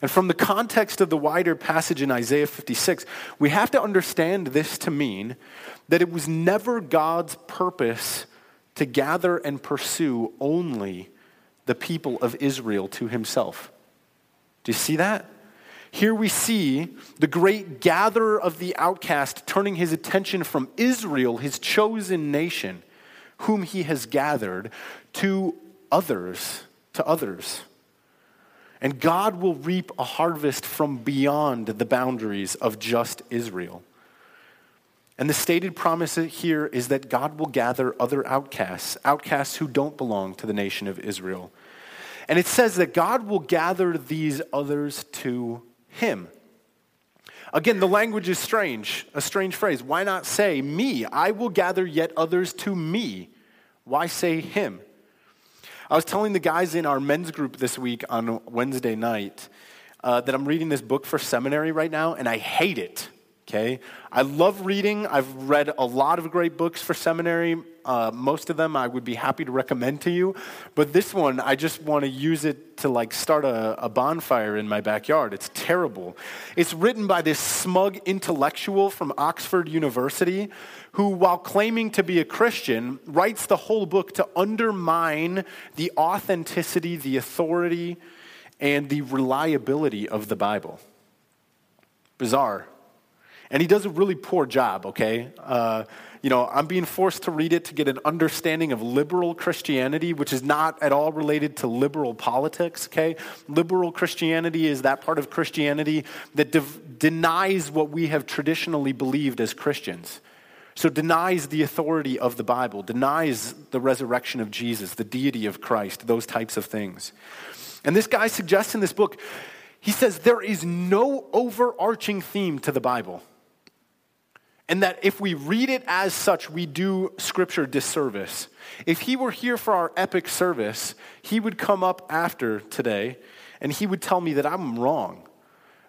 And from the context of the wider passage in Isaiah 56, we have to understand this to mean that it was never God's purpose to gather and pursue only the people of Israel to himself. Do you see that? Here we see the great gatherer of the outcast turning his attention from Israel, his chosen nation, whom he has gathered, to others, to others. And God will reap a harvest from beyond the boundaries of just Israel. And the stated promise here is that God will gather other outcasts, outcasts who don't belong to the nation of Israel. And it says that God will gather these others to him. Again, the language is strange, a strange phrase. Why not say, Me? I will gather yet others to me. Why say him? I was telling the guys in our men's group this week on Wednesday night uh, that I'm reading this book for seminary right now, and I hate it. Okay? I love reading. I've read a lot of great books for seminary. Uh, most of them I would be happy to recommend to you. But this one, I just want to use it to like start a, a bonfire in my backyard. It's terrible. It's written by this smug intellectual from Oxford University who, while claiming to be a Christian, writes the whole book to undermine the authenticity, the authority, and the reliability of the Bible. Bizarre. And he does a really poor job, okay? Uh, you know, I'm being forced to read it to get an understanding of liberal Christianity, which is not at all related to liberal politics, okay? Liberal Christianity is that part of Christianity that de- denies what we have traditionally believed as Christians. So, denies the authority of the Bible, denies the resurrection of Jesus, the deity of Christ, those types of things. And this guy suggests in this book, he says there is no overarching theme to the Bible. And that if we read it as such, we do Scripture disservice. If he were here for our epic service, he would come up after today and he would tell me that I'm wrong.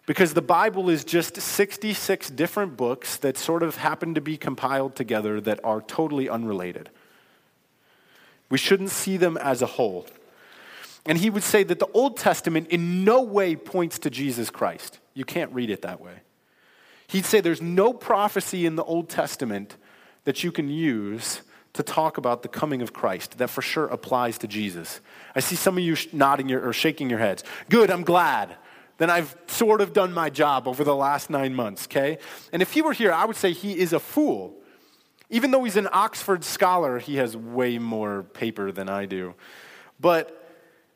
Because the Bible is just 66 different books that sort of happen to be compiled together that are totally unrelated. We shouldn't see them as a whole. And he would say that the Old Testament in no way points to Jesus Christ. You can't read it that way. He'd say there's no prophecy in the Old Testament that you can use to talk about the coming of Christ that for sure applies to Jesus. I see some of you nodding your, or shaking your heads. Good, I'm glad. Then I've sort of done my job over the last nine months, okay? And if he were here, I would say he is a fool. Even though he's an Oxford scholar, he has way more paper than I do. But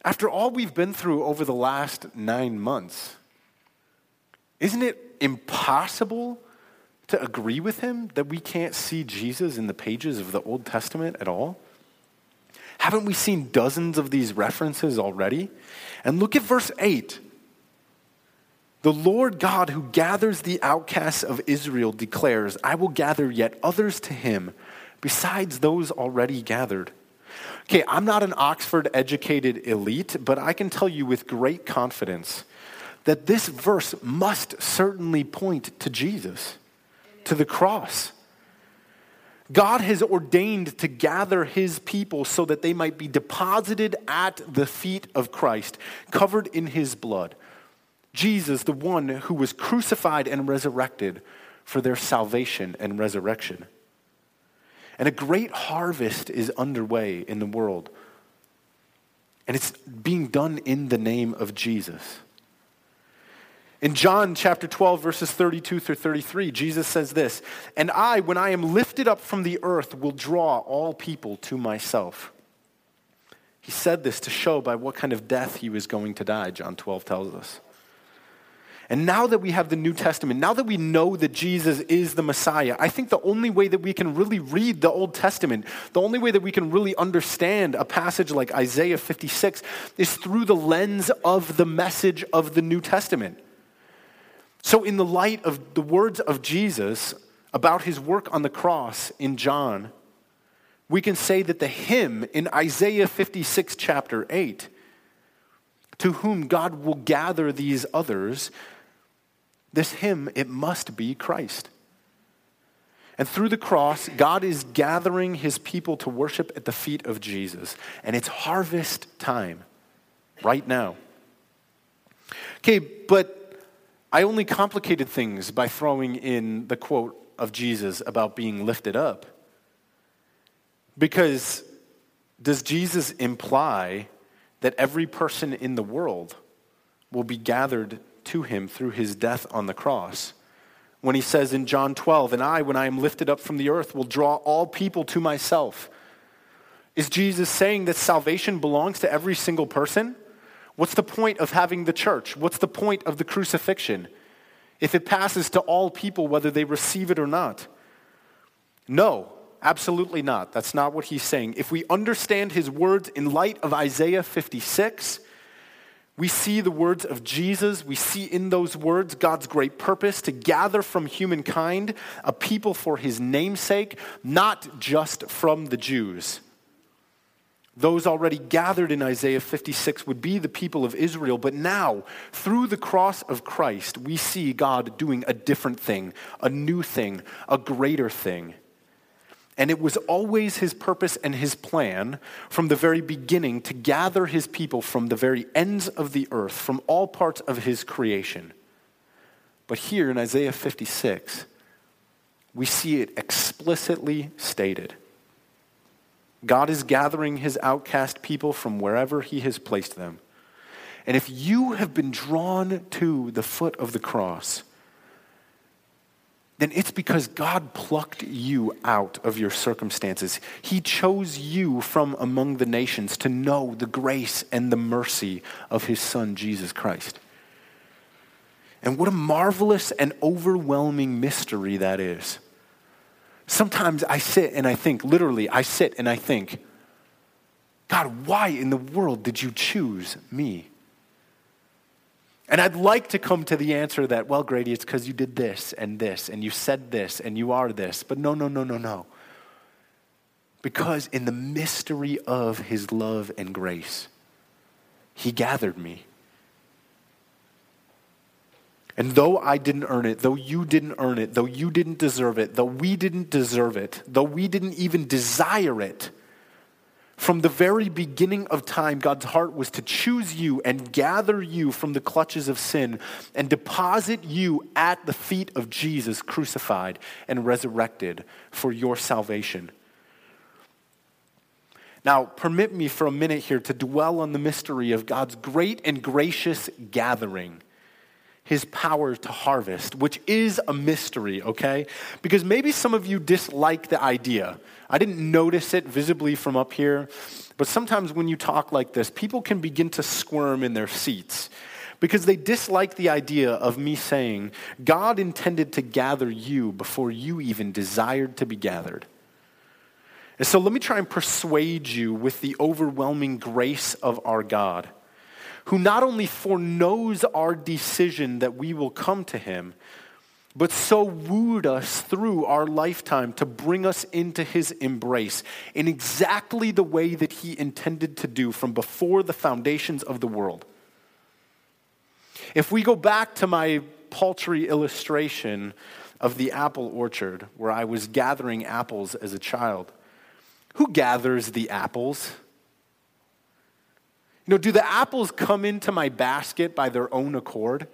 after all we've been through over the last nine months, isn't it impossible to agree with him that we can't see Jesus in the pages of the Old Testament at all? Haven't we seen dozens of these references already? And look at verse 8. The Lord God who gathers the outcasts of Israel declares, I will gather yet others to him besides those already gathered. Okay, I'm not an Oxford educated elite, but I can tell you with great confidence that this verse must certainly point to Jesus, to the cross. God has ordained to gather his people so that they might be deposited at the feet of Christ, covered in his blood. Jesus, the one who was crucified and resurrected for their salvation and resurrection. And a great harvest is underway in the world. And it's being done in the name of Jesus. In John chapter 12, verses 32 through 33, Jesus says this And I, when I am lifted up from the earth, will draw all people to myself. He said this to show by what kind of death he was going to die, John 12 tells us. And now that we have the New Testament, now that we know that Jesus is the Messiah, I think the only way that we can really read the Old Testament, the only way that we can really understand a passage like Isaiah 56 is through the lens of the message of the New Testament. So, in the light of the words of Jesus about his work on the cross in John, we can say that the him in Isaiah 56, chapter 8, to whom God will gather these others, this him, it must be Christ. And through the cross, God is gathering his people to worship at the feet of Jesus. And it's harvest time right now. Okay, but I only complicated things by throwing in the quote of Jesus about being lifted up. Because does Jesus imply that every person in the world will be gathered to him through his death on the cross? When he says in John 12, And I, when I am lifted up from the earth, will draw all people to myself. Is Jesus saying that salvation belongs to every single person? What's the point of having the church? What's the point of the crucifixion? If it passes to all people, whether they receive it or not? No, absolutely not. That's not what he's saying. If we understand his words in light of Isaiah 56, we see the words of Jesus. We see in those words God's great purpose to gather from humankind a people for his namesake, not just from the Jews. Those already gathered in Isaiah 56 would be the people of Israel, but now, through the cross of Christ, we see God doing a different thing, a new thing, a greater thing. And it was always his purpose and his plan from the very beginning to gather his people from the very ends of the earth, from all parts of his creation. But here in Isaiah 56, we see it explicitly stated. God is gathering his outcast people from wherever he has placed them. And if you have been drawn to the foot of the cross, then it's because God plucked you out of your circumstances. He chose you from among the nations to know the grace and the mercy of his Son, Jesus Christ. And what a marvelous and overwhelming mystery that is. Sometimes I sit and I think, literally, I sit and I think, God, why in the world did you choose me? And I'd like to come to the answer that, well, Grady, it's because you did this and this, and you said this, and you are this. But no, no, no, no, no. Because in the mystery of his love and grace, he gathered me. And though I didn't earn it, though you didn't earn it, though you didn't deserve it, though we didn't deserve it, though we didn't even desire it, from the very beginning of time, God's heart was to choose you and gather you from the clutches of sin and deposit you at the feet of Jesus, crucified and resurrected for your salvation. Now, permit me for a minute here to dwell on the mystery of God's great and gracious gathering his power to harvest, which is a mystery, okay? Because maybe some of you dislike the idea. I didn't notice it visibly from up here, but sometimes when you talk like this, people can begin to squirm in their seats because they dislike the idea of me saying, God intended to gather you before you even desired to be gathered. And so let me try and persuade you with the overwhelming grace of our God who not only foreknows our decision that we will come to him, but so wooed us through our lifetime to bring us into his embrace in exactly the way that he intended to do from before the foundations of the world. If we go back to my paltry illustration of the apple orchard where I was gathering apples as a child, who gathers the apples? You know, do the apples come into my basket by their own accord?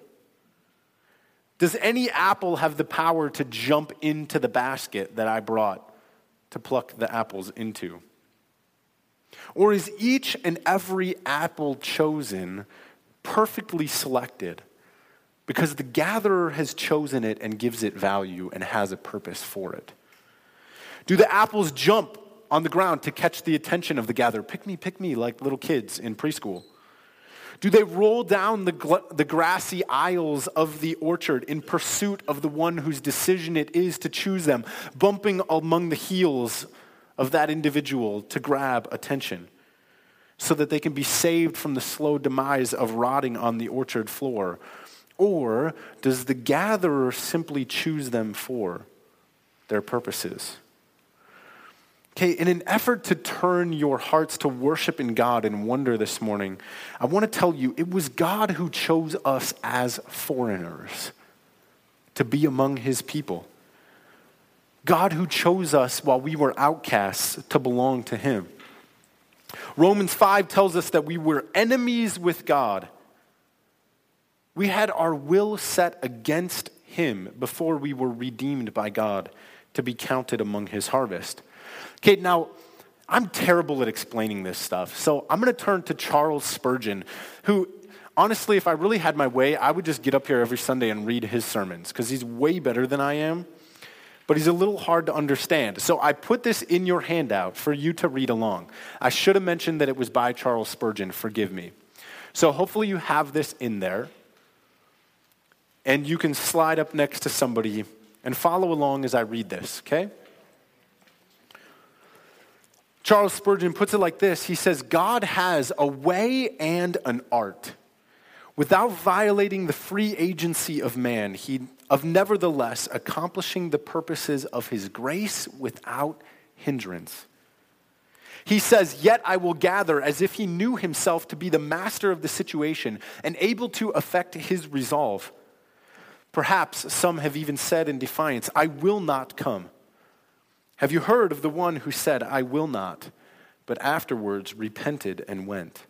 Does any apple have the power to jump into the basket that I brought to pluck the apples into? Or is each and every apple chosen perfectly selected because the gatherer has chosen it and gives it value and has a purpose for it? Do the apples jump on the ground to catch the attention of the gatherer. Pick me, pick me, like little kids in preschool. Do they roll down the, gl- the grassy aisles of the orchard in pursuit of the one whose decision it is to choose them, bumping among the heels of that individual to grab attention so that they can be saved from the slow demise of rotting on the orchard floor? Or does the gatherer simply choose them for their purposes? Okay, in an effort to turn your hearts to worship in God and wonder this morning, I want to tell you it was God who chose us as foreigners to be among his people. God who chose us while we were outcasts to belong to him. Romans 5 tells us that we were enemies with God. We had our will set against him before we were redeemed by God to be counted among his harvest. Okay, now, I'm terrible at explaining this stuff, so I'm going to turn to Charles Spurgeon, who, honestly, if I really had my way, I would just get up here every Sunday and read his sermons, because he's way better than I am, but he's a little hard to understand. So I put this in your handout for you to read along. I should have mentioned that it was by Charles Spurgeon, forgive me. So hopefully you have this in there and you can slide up next to somebody and follow along as I read this, okay? Charles Spurgeon puts it like this He says, God has a way and an art. Without violating the free agency of man, he, of nevertheless accomplishing the purposes of his grace without hindrance. He says, Yet I will gather as if he knew himself to be the master of the situation and able to effect his resolve. Perhaps some have even said in defiance, I will not come. Have you heard of the one who said, I will not, but afterwards repented and went?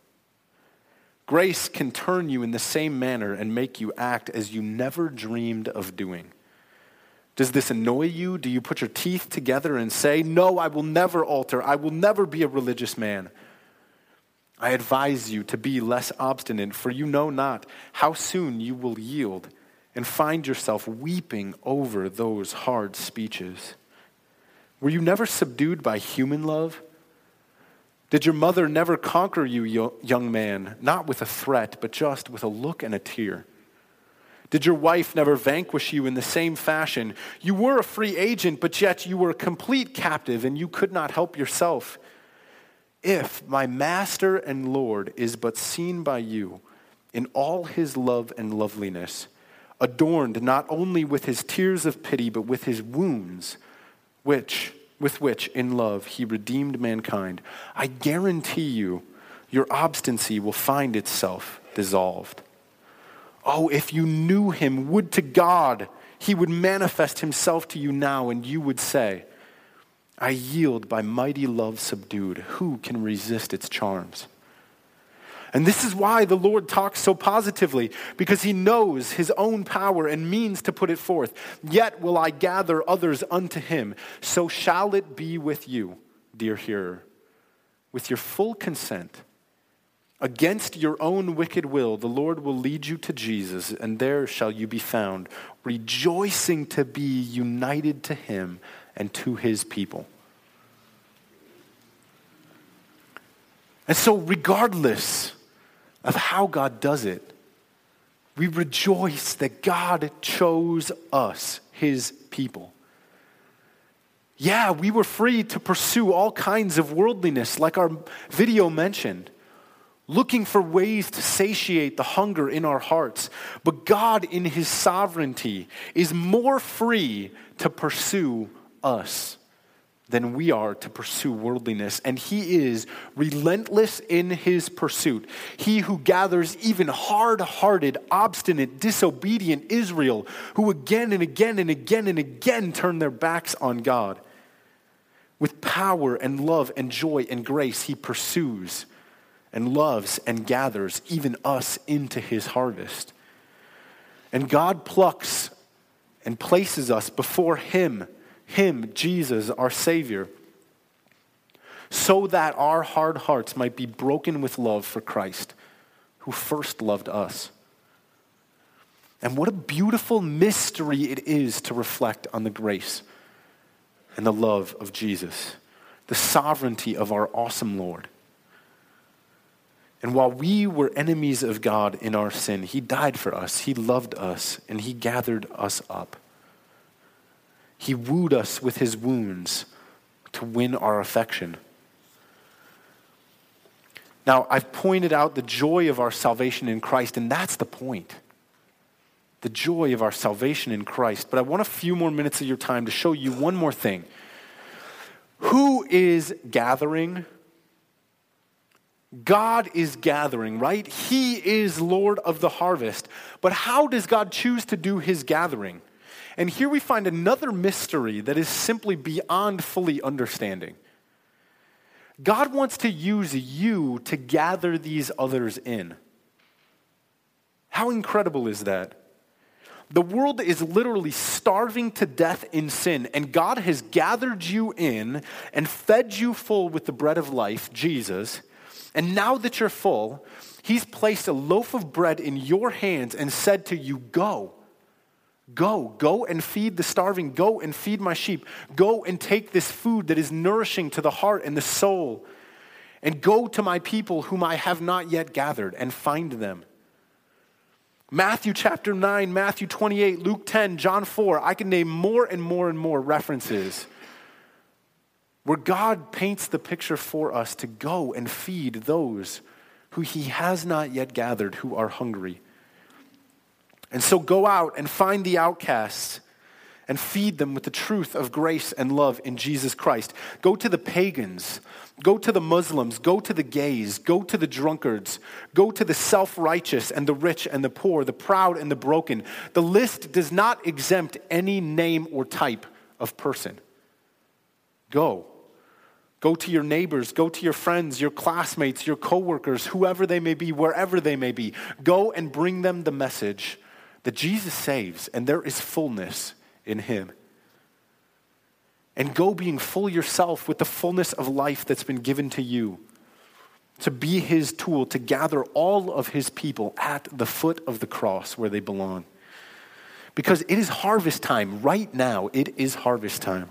Grace can turn you in the same manner and make you act as you never dreamed of doing. Does this annoy you? Do you put your teeth together and say, No, I will never alter. I will never be a religious man? I advise you to be less obstinate, for you know not how soon you will yield and find yourself weeping over those hard speeches? Were you never subdued by human love? Did your mother never conquer you, young man, not with a threat, but just with a look and a tear? Did your wife never vanquish you in the same fashion? You were a free agent, but yet you were a complete captive and you could not help yourself. If my master and Lord is but seen by you in all his love and loveliness, adorned not only with his tears of pity, but with his wounds, which, with which in love he redeemed mankind, I guarantee you, your obstinacy will find itself dissolved. Oh, if you knew him, would to God he would manifest himself to you now, and you would say, I yield by mighty love subdued. Who can resist its charms? And this is why the Lord talks so positively, because he knows his own power and means to put it forth. Yet will I gather others unto him. So shall it be with you, dear hearer, with your full consent. Against your own wicked will, the Lord will lead you to Jesus, and there shall you be found, rejoicing to be united to him and to his people. And so, regardless of how God does it, we rejoice that God chose us, his people. Yeah, we were free to pursue all kinds of worldliness, like our video mentioned, looking for ways to satiate the hunger in our hearts. But God, in his sovereignty, is more free to pursue us than we are to pursue worldliness. And he is relentless in his pursuit. He who gathers even hard hearted, obstinate, disobedient Israel, who again and again and again and again turn their backs on God. With power and love and joy and grace, he pursues and loves and gathers even us into his harvest. And God plucks and places us before him him, Jesus, our Savior, so that our hard hearts might be broken with love for Christ, who first loved us. And what a beautiful mystery it is to reflect on the grace and the love of Jesus, the sovereignty of our awesome Lord. And while we were enemies of God in our sin, He died for us, He loved us, and He gathered us up. He wooed us with his wounds to win our affection. Now, I've pointed out the joy of our salvation in Christ, and that's the point. The joy of our salvation in Christ. But I want a few more minutes of your time to show you one more thing. Who is gathering? God is gathering, right? He is Lord of the harvest. But how does God choose to do his gathering? And here we find another mystery that is simply beyond fully understanding. God wants to use you to gather these others in. How incredible is that? The world is literally starving to death in sin, and God has gathered you in and fed you full with the bread of life, Jesus. And now that you're full, He's placed a loaf of bread in your hands and said to you, Go. Go, go and feed the starving. Go and feed my sheep. Go and take this food that is nourishing to the heart and the soul. And go to my people whom I have not yet gathered and find them. Matthew chapter 9, Matthew 28, Luke 10, John 4. I can name more and more and more references where God paints the picture for us to go and feed those who he has not yet gathered who are hungry. And so go out and find the outcasts and feed them with the truth of grace and love in Jesus Christ. Go to the pagans, go to the Muslims, go to the gays, go to the drunkards, go to the self righteous and the rich and the poor, the proud and the broken. The list does not exempt any name or type of person. Go. Go to your neighbors, go to your friends, your classmates, your coworkers, whoever they may be, wherever they may be. Go and bring them the message that Jesus saves and there is fullness in him. And go being full yourself with the fullness of life that's been given to you to be his tool to gather all of his people at the foot of the cross where they belong. Because it is harvest time. Right now, it is harvest time.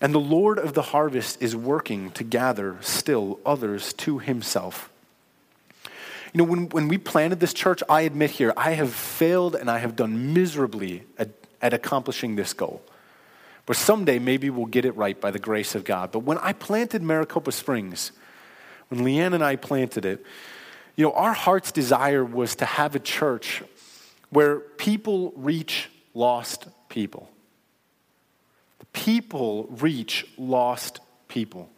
And the Lord of the harvest is working to gather still others to himself. You know, when, when we planted this church, I admit here, I have failed and I have done miserably at, at accomplishing this goal. But someday, maybe we'll get it right by the grace of God. But when I planted Maricopa Springs, when Leanne and I planted it, you know, our heart's desire was to have a church where people reach lost people people reach lost people.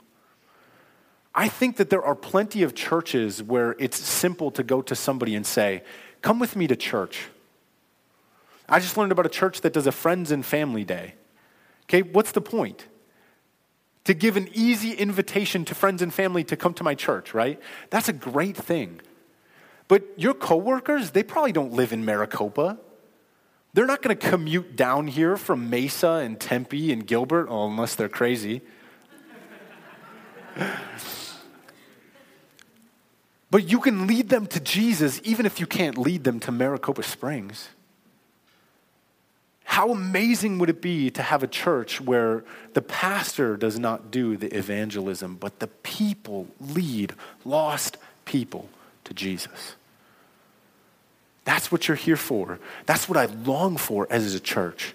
I think that there are plenty of churches where it's simple to go to somebody and say, Come with me to church. I just learned about a church that does a friends and family day. Okay, what's the point? To give an easy invitation to friends and family to come to my church, right? That's a great thing. But your coworkers, they probably don't live in Maricopa. They're not going to commute down here from Mesa and Tempe and Gilbert, oh, unless they're crazy. but you can lead them to Jesus even if you can't lead them to Maricopa Springs. How amazing would it be to have a church where the pastor does not do the evangelism, but the people lead lost people to Jesus? That's what you're here for. That's what I long for as a church.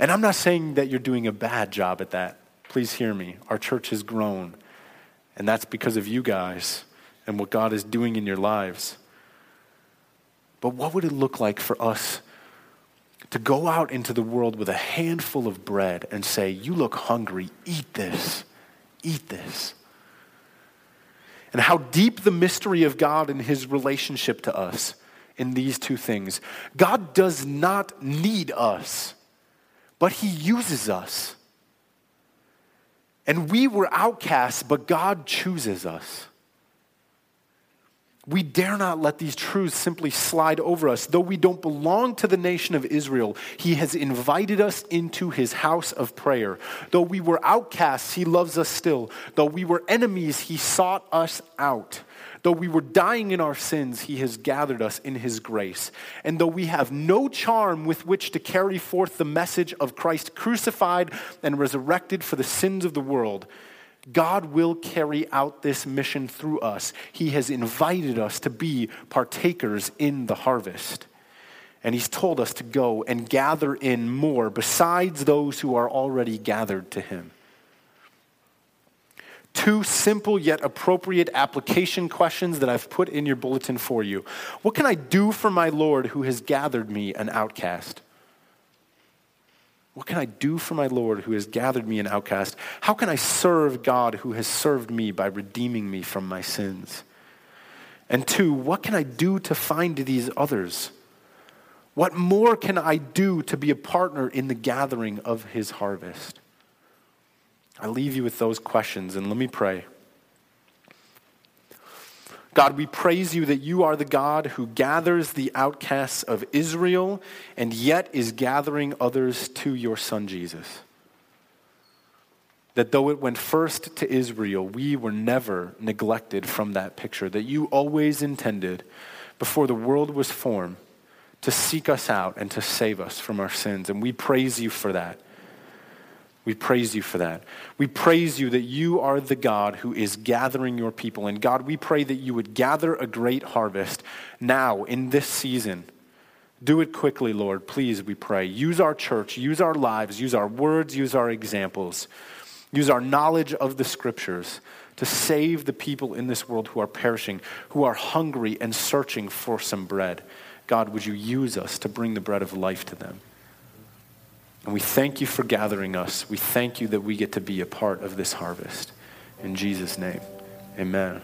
And I'm not saying that you're doing a bad job at that. Please hear me. Our church has grown, and that's because of you guys and what God is doing in your lives. But what would it look like for us to go out into the world with a handful of bread and say, You look hungry, eat this, eat this? And how deep the mystery of God and his relationship to us in these two things. God does not need us, but He uses us. And we were outcasts, but God chooses us. We dare not let these truths simply slide over us. Though we don't belong to the nation of Israel, He has invited us into His house of prayer. Though we were outcasts, He loves us still. Though we were enemies, He sought us out. Though we were dying in our sins, he has gathered us in his grace. And though we have no charm with which to carry forth the message of Christ crucified and resurrected for the sins of the world, God will carry out this mission through us. He has invited us to be partakers in the harvest. And He's told us to go and gather in more besides those who are already gathered to Him two simple yet appropriate application questions that I've put in your bulletin for you. What can I do for my Lord who has gathered me an outcast? What can I do for my Lord who has gathered me an outcast? How can I serve God who has served me by redeeming me from my sins? And two, what can I do to find these others? What more can I do to be a partner in the gathering of his harvest? I leave you with those questions and let me pray. God, we praise you that you are the God who gathers the outcasts of Israel and yet is gathering others to your Son Jesus. That though it went first to Israel, we were never neglected from that picture, that you always intended, before the world was formed, to seek us out and to save us from our sins. And we praise you for that. We praise you for that. We praise you that you are the God who is gathering your people. And God, we pray that you would gather a great harvest now in this season. Do it quickly, Lord. Please, we pray. Use our church, use our lives, use our words, use our examples, use our knowledge of the scriptures to save the people in this world who are perishing, who are hungry and searching for some bread. God, would you use us to bring the bread of life to them? And we thank you for gathering us. We thank you that we get to be a part of this harvest. In Jesus' name, amen.